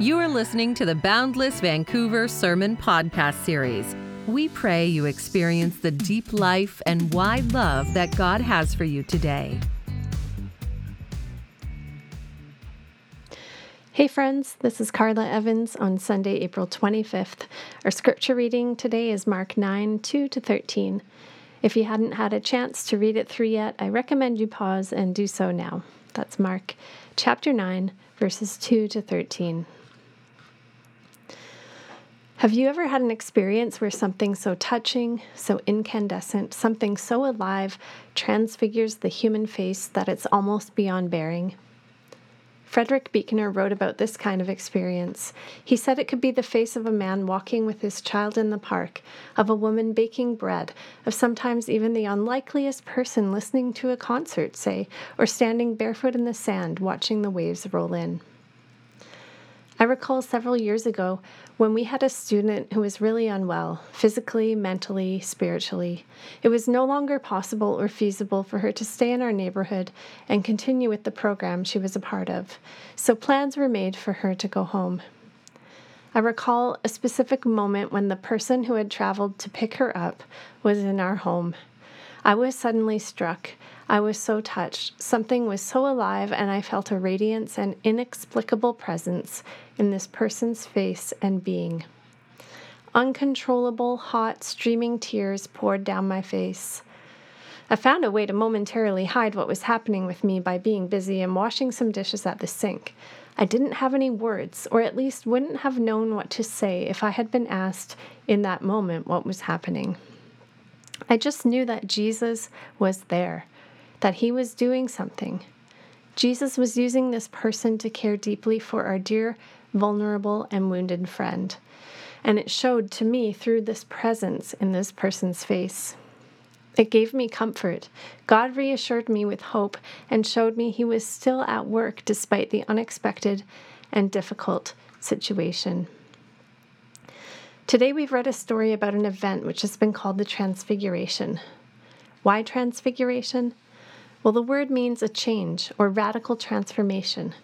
You are listening to the Boundless Vancouver Sermon Podcast Series. We pray you experience the deep life and wide love that God has for you today. Hey, friends, this is Carla Evans on Sunday, April 25th. Our scripture reading today is Mark 9 2 to 13. If you hadn't had a chance to read it through yet, I recommend you pause and do so now. That's Mark chapter 9, verses 2 to 13. Have you ever had an experience where something so touching, so incandescent, something so alive transfigures the human face that it's almost beyond bearing? Frederick Buechner wrote about this kind of experience. He said it could be the face of a man walking with his child in the park, of a woman baking bread, of sometimes even the unlikeliest person listening to a concert, say, or standing barefoot in the sand watching the waves roll in. I recall several years ago when we had a student who was really unwell, physically, mentally, spiritually. It was no longer possible or feasible for her to stay in our neighborhood and continue with the program she was a part of, so plans were made for her to go home. I recall a specific moment when the person who had traveled to pick her up was in our home. I was suddenly struck. I was so touched. Something was so alive, and I felt a radiance and inexplicable presence in this person's face and being. Uncontrollable, hot, streaming tears poured down my face. I found a way to momentarily hide what was happening with me by being busy and washing some dishes at the sink. I didn't have any words, or at least wouldn't have known what to say if I had been asked in that moment what was happening. I just knew that Jesus was there, that he was doing something. Jesus was using this person to care deeply for our dear, vulnerable, and wounded friend. And it showed to me through this presence in this person's face. It gave me comfort. God reassured me with hope and showed me He was still at work despite the unexpected and difficult situation. Today, we've read a story about an event which has been called the Transfiguration. Why Transfiguration? Well, the word means a change or radical transformation,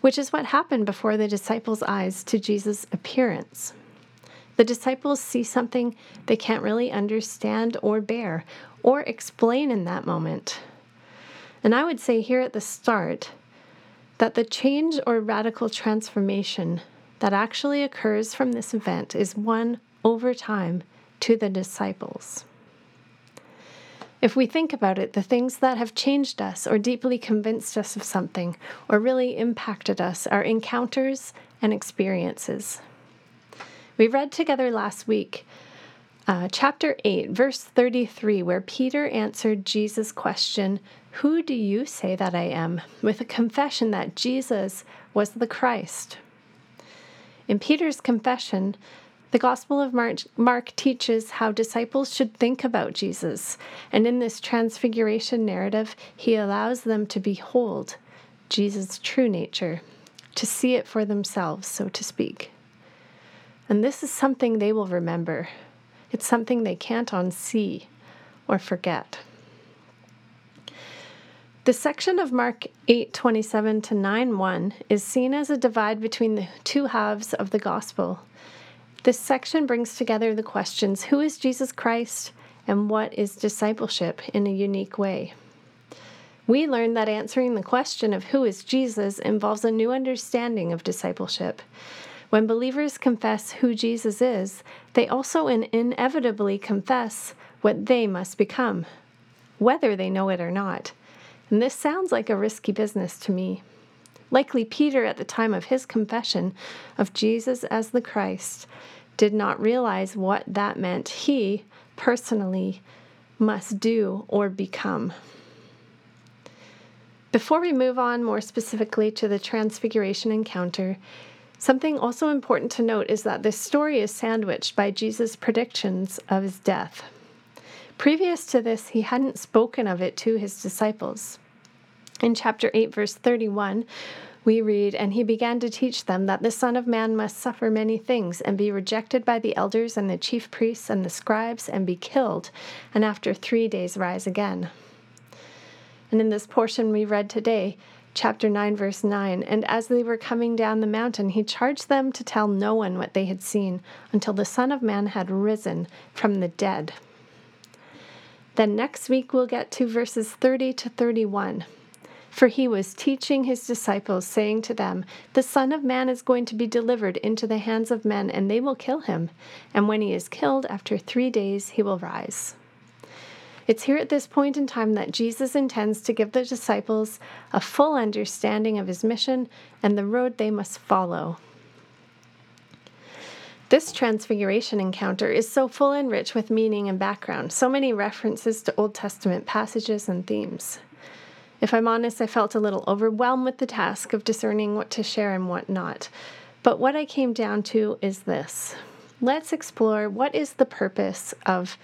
which is what happened before the disciples' eyes to Jesus' appearance. The disciples see something they can't really understand or bear or explain in that moment. And I would say here at the start that the change or radical transformation that actually occurs from this event is one over time to the disciples. If we think about it, the things that have changed us or deeply convinced us of something or really impacted us are encounters and experiences. We read together last week uh, chapter 8, verse 33, where Peter answered Jesus' question, Who do you say that I am? with a confession that Jesus was the Christ. In Peter's confession, the Gospel of Mark, Mark, teaches how disciples should think about Jesus, and in this transfiguration narrative, he allows them to behold Jesus' true nature, to see it for themselves, so to speak. And this is something they will remember. It's something they can't unsee or forget. The section of Mark 8:27 to 9:1 is seen as a divide between the two halves of the gospel. This section brings together the questions who is Jesus Christ and what is discipleship in a unique way. We learn that answering the question of who is Jesus involves a new understanding of discipleship. When believers confess who Jesus is, they also inevitably confess what they must become, whether they know it or not. And this sounds like a risky business to me. Likely, Peter, at the time of his confession of Jesus as the Christ, did not realize what that meant he personally must do or become. Before we move on more specifically to the Transfiguration encounter, something also important to note is that this story is sandwiched by Jesus' predictions of his death. Previous to this, he hadn't spoken of it to his disciples. In chapter 8, verse 31, we read, And he began to teach them that the Son of Man must suffer many things, and be rejected by the elders and the chief priests and the scribes, and be killed, and after three days rise again. And in this portion we read today, chapter 9, verse 9. And as they were coming down the mountain, he charged them to tell no one what they had seen until the Son of Man had risen from the dead. Then next week we'll get to verses 30 to 31. For he was teaching his disciples, saying to them, The Son of Man is going to be delivered into the hands of men, and they will kill him. And when he is killed, after three days he will rise. It's here at this point in time that Jesus intends to give the disciples a full understanding of his mission and the road they must follow. This transfiguration encounter is so full and rich with meaning and background, so many references to Old Testament passages and themes. If I'm honest, I felt a little overwhelmed with the task of discerning what to share and what not. But what I came down to is this let's explore what is the purpose of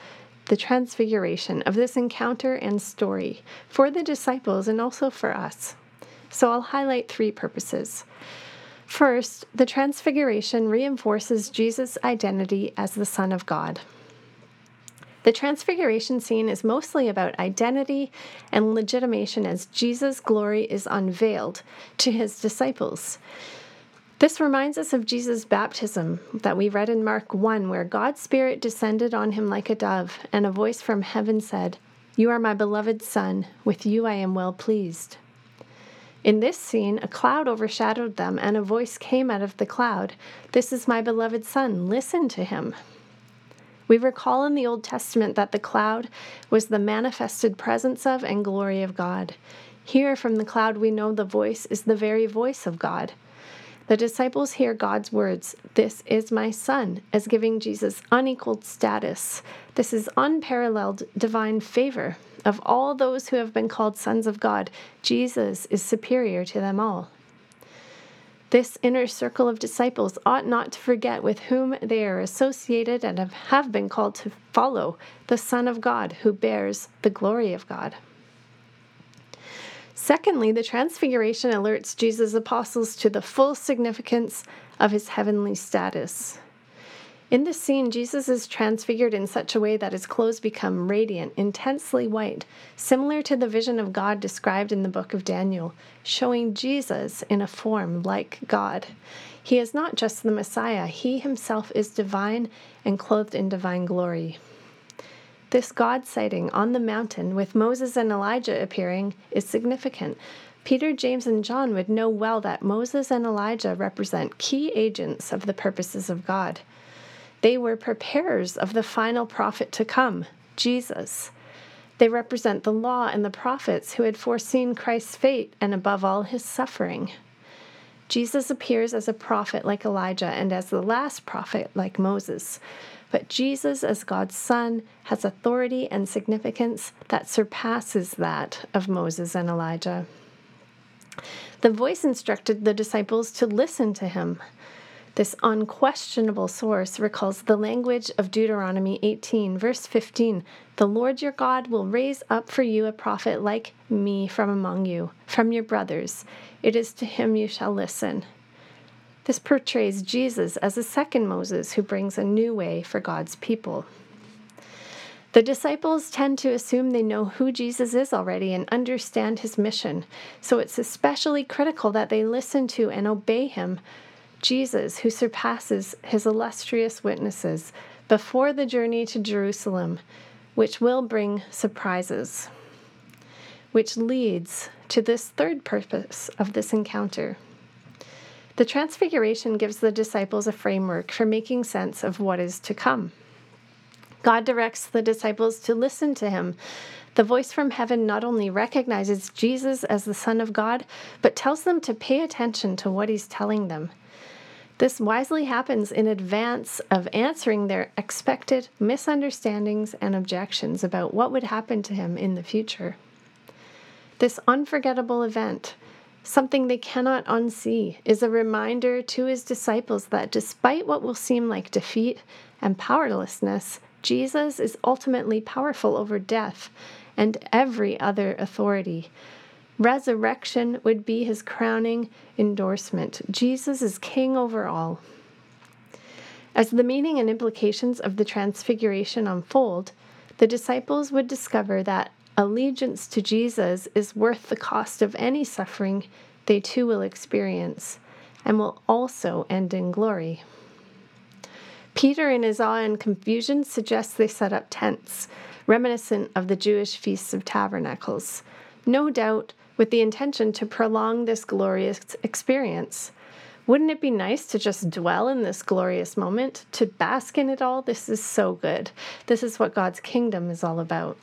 the transfiguration of this encounter and story for the disciples and also for us. So I'll highlight three purposes. First, the transfiguration reinforces Jesus' identity as the Son of God. The transfiguration scene is mostly about identity and legitimation as Jesus' glory is unveiled to his disciples. This reminds us of Jesus' baptism that we read in Mark 1, where God's Spirit descended on him like a dove, and a voice from heaven said, You are my beloved Son, with you I am well pleased. In this scene, a cloud overshadowed them, and a voice came out of the cloud This is my beloved Son, listen to him. We recall in the Old Testament that the cloud was the manifested presence of and glory of God. Here from the cloud, we know the voice is the very voice of God. The disciples hear God's words, This is my Son, as giving Jesus unequaled status. This is unparalleled divine favor. Of all those who have been called sons of God, Jesus is superior to them all. This inner circle of disciples ought not to forget with whom they are associated and have been called to follow the Son of God who bears the glory of God. Secondly, the Transfiguration alerts Jesus' apostles to the full significance of his heavenly status. In this scene, Jesus is transfigured in such a way that his clothes become radiant, intensely white, similar to the vision of God described in the book of Daniel, showing Jesus in a form like God. He is not just the Messiah, he himself is divine and clothed in divine glory. This God sighting on the mountain with Moses and Elijah appearing is significant. Peter, James, and John would know well that Moses and Elijah represent key agents of the purposes of God. They were preparers of the final prophet to come, Jesus. They represent the law and the prophets who had foreseen Christ's fate and, above all, his suffering. Jesus appears as a prophet like Elijah and as the last prophet like Moses. But Jesus, as God's Son, has authority and significance that surpasses that of Moses and Elijah. The voice instructed the disciples to listen to him. This unquestionable source recalls the language of Deuteronomy 18, verse 15 The Lord your God will raise up for you a prophet like me from among you, from your brothers. It is to him you shall listen. This portrays Jesus as a second Moses who brings a new way for God's people. The disciples tend to assume they know who Jesus is already and understand his mission, so it's especially critical that they listen to and obey him, Jesus, who surpasses his illustrious witnesses, before the journey to Jerusalem, which will bring surprises, which leads to this third purpose of this encounter. The Transfiguration gives the disciples a framework for making sense of what is to come. God directs the disciples to listen to him. The voice from heaven not only recognizes Jesus as the Son of God, but tells them to pay attention to what he's telling them. This wisely happens in advance of answering their expected misunderstandings and objections about what would happen to him in the future. This unforgettable event something they cannot unsee, is a reminder to his disciples that despite what will seem like defeat and powerlessness, Jesus is ultimately powerful over death and every other authority. Resurrection would be his crowning endorsement. Jesus is king over all. As the meaning and implications of the Transfiguration unfold, the disciples would discover that allegiance to Jesus is worth the cost of any suffering they too will experience and will also end in glory. Peter, in his awe and confusion, suggests they set up tents, reminiscent of the Jewish Feasts of Tabernacles, no doubt with the intention to prolong this glorious experience. Wouldn't it be nice to just dwell in this glorious moment, to bask in it all? This is so good. This is what God's kingdom is all about.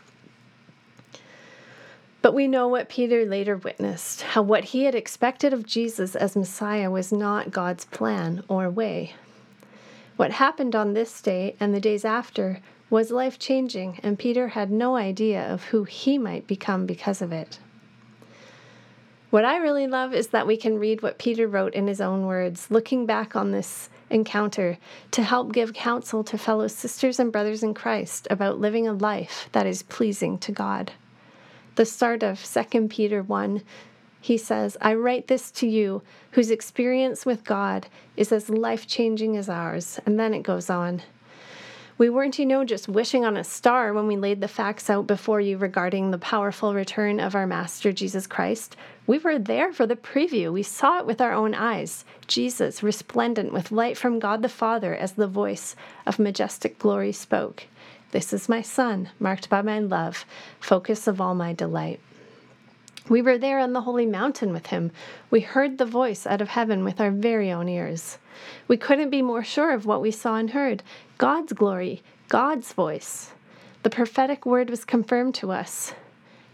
But we know what Peter later witnessed how what he had expected of Jesus as Messiah was not God's plan or way. What happened on this day and the days after was life changing, and Peter had no idea of who he might become because of it. What I really love is that we can read what Peter wrote in his own words, looking back on this encounter to help give counsel to fellow sisters and brothers in Christ about living a life that is pleasing to God. The start of 2 Peter 1 he says, I write this to you whose experience with God is as life changing as ours. And then it goes on. We weren't, you know, just wishing on a star when we laid the facts out before you regarding the powerful return of our Master Jesus Christ. We were there for the preview. We saw it with our own eyes. Jesus, resplendent with light from God the Father, as the voice of majestic glory spoke. This is my Son, marked by my love, focus of all my delight. We were there on the holy mountain with him. We heard the voice out of heaven with our very own ears. We couldn't be more sure of what we saw and heard God's glory, God's voice. The prophetic word was confirmed to us.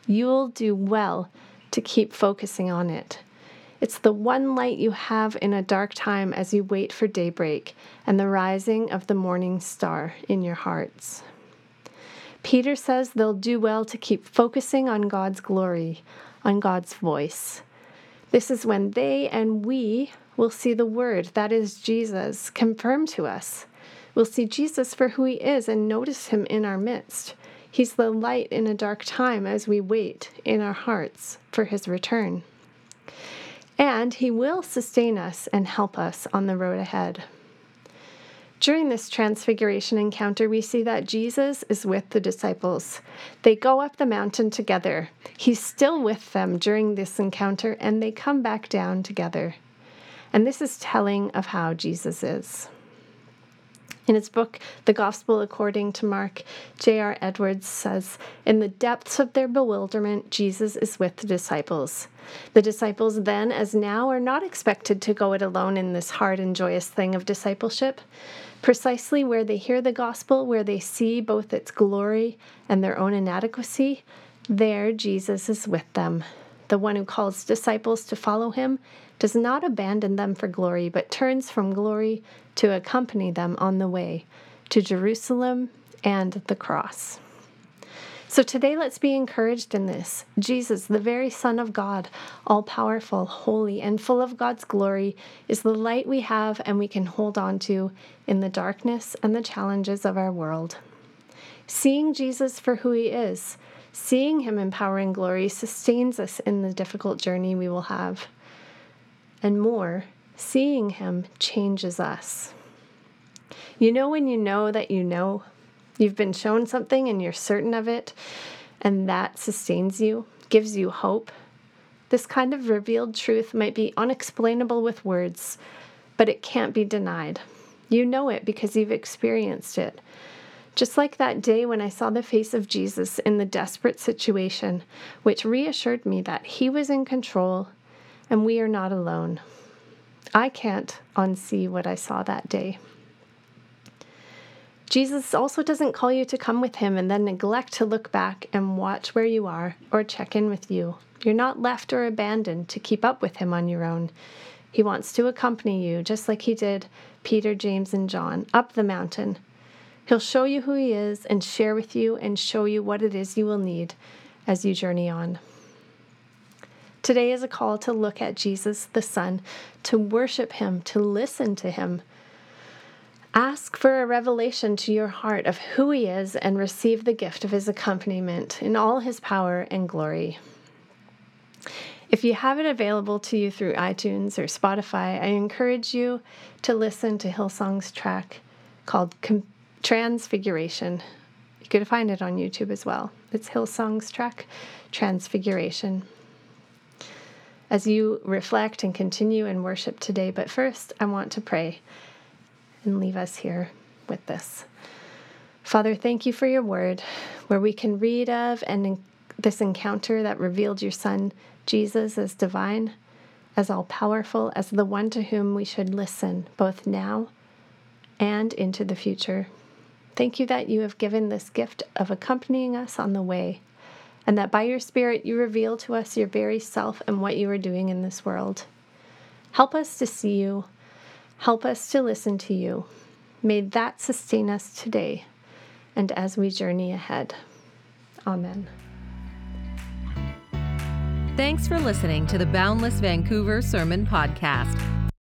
You'll do well to keep focusing on it. It's the one light you have in a dark time as you wait for daybreak and the rising of the morning star in your hearts. Peter says they'll do well to keep focusing on God's glory, on God's voice. This is when they and we will see the Word, that is Jesus, confirmed to us. We'll see Jesus for who He is and notice Him in our midst. He's the light in a dark time as we wait in our hearts for His return. And He will sustain us and help us on the road ahead. During this transfiguration encounter, we see that Jesus is with the disciples. They go up the mountain together. He's still with them during this encounter, and they come back down together. And this is telling of how Jesus is. In his book, The Gospel According to Mark, J.R. Edwards says, In the depths of their bewilderment, Jesus is with the disciples. The disciples then, as now, are not expected to go it alone in this hard and joyous thing of discipleship precisely where they hear the gospel, where they see both its glory and their own inadequacy, there Jesus is with them. The one who calls disciples to follow him does not abandon them for glory, but turns from glory to accompany them on the way to Jerusalem and the cross. So today, let's be encouraged in this. Jesus, the very Son of God, all powerful, holy, and full of God's glory, is the light we have and we can hold on to in the darkness and the challenges of our world. Seeing Jesus for who he is, seeing him in power and glory, sustains us in the difficult journey we will have. And more, seeing him changes us. You know when you know that you know You've been shown something and you're certain of it, and that sustains you, gives you hope. This kind of revealed truth might be unexplainable with words, but it can't be denied. You know it because you've experienced it. Just like that day when I saw the face of Jesus in the desperate situation, which reassured me that He was in control and we are not alone. I can't unsee what I saw that day. Jesus also doesn't call you to come with him and then neglect to look back and watch where you are or check in with you. You're not left or abandoned to keep up with him on your own. He wants to accompany you, just like he did Peter, James, and John, up the mountain. He'll show you who he is and share with you and show you what it is you will need as you journey on. Today is a call to look at Jesus, the Son, to worship him, to listen to him Ask for a revelation to your heart of who He is and receive the gift of His accompaniment in all His power and glory. If you have it available to you through iTunes or Spotify, I encourage you to listen to Hillsong's track called Transfiguration. You could find it on YouTube as well. It's Hillsong's track, Transfiguration. As you reflect and continue in worship today, but first I want to pray and leave us here with this. Father, thank you for your word, where we can read of and this encounter that revealed your Son, Jesus, as divine, as all powerful, as the one to whom we should listen, both now and into the future. Thank you that you have given this gift of accompanying us on the way, and that by your Spirit you reveal to us your very self and what you are doing in this world. Help us to see you. Help us to listen to you. May that sustain us today and as we journey ahead. Amen. Thanks for listening to the Boundless Vancouver Sermon Podcast.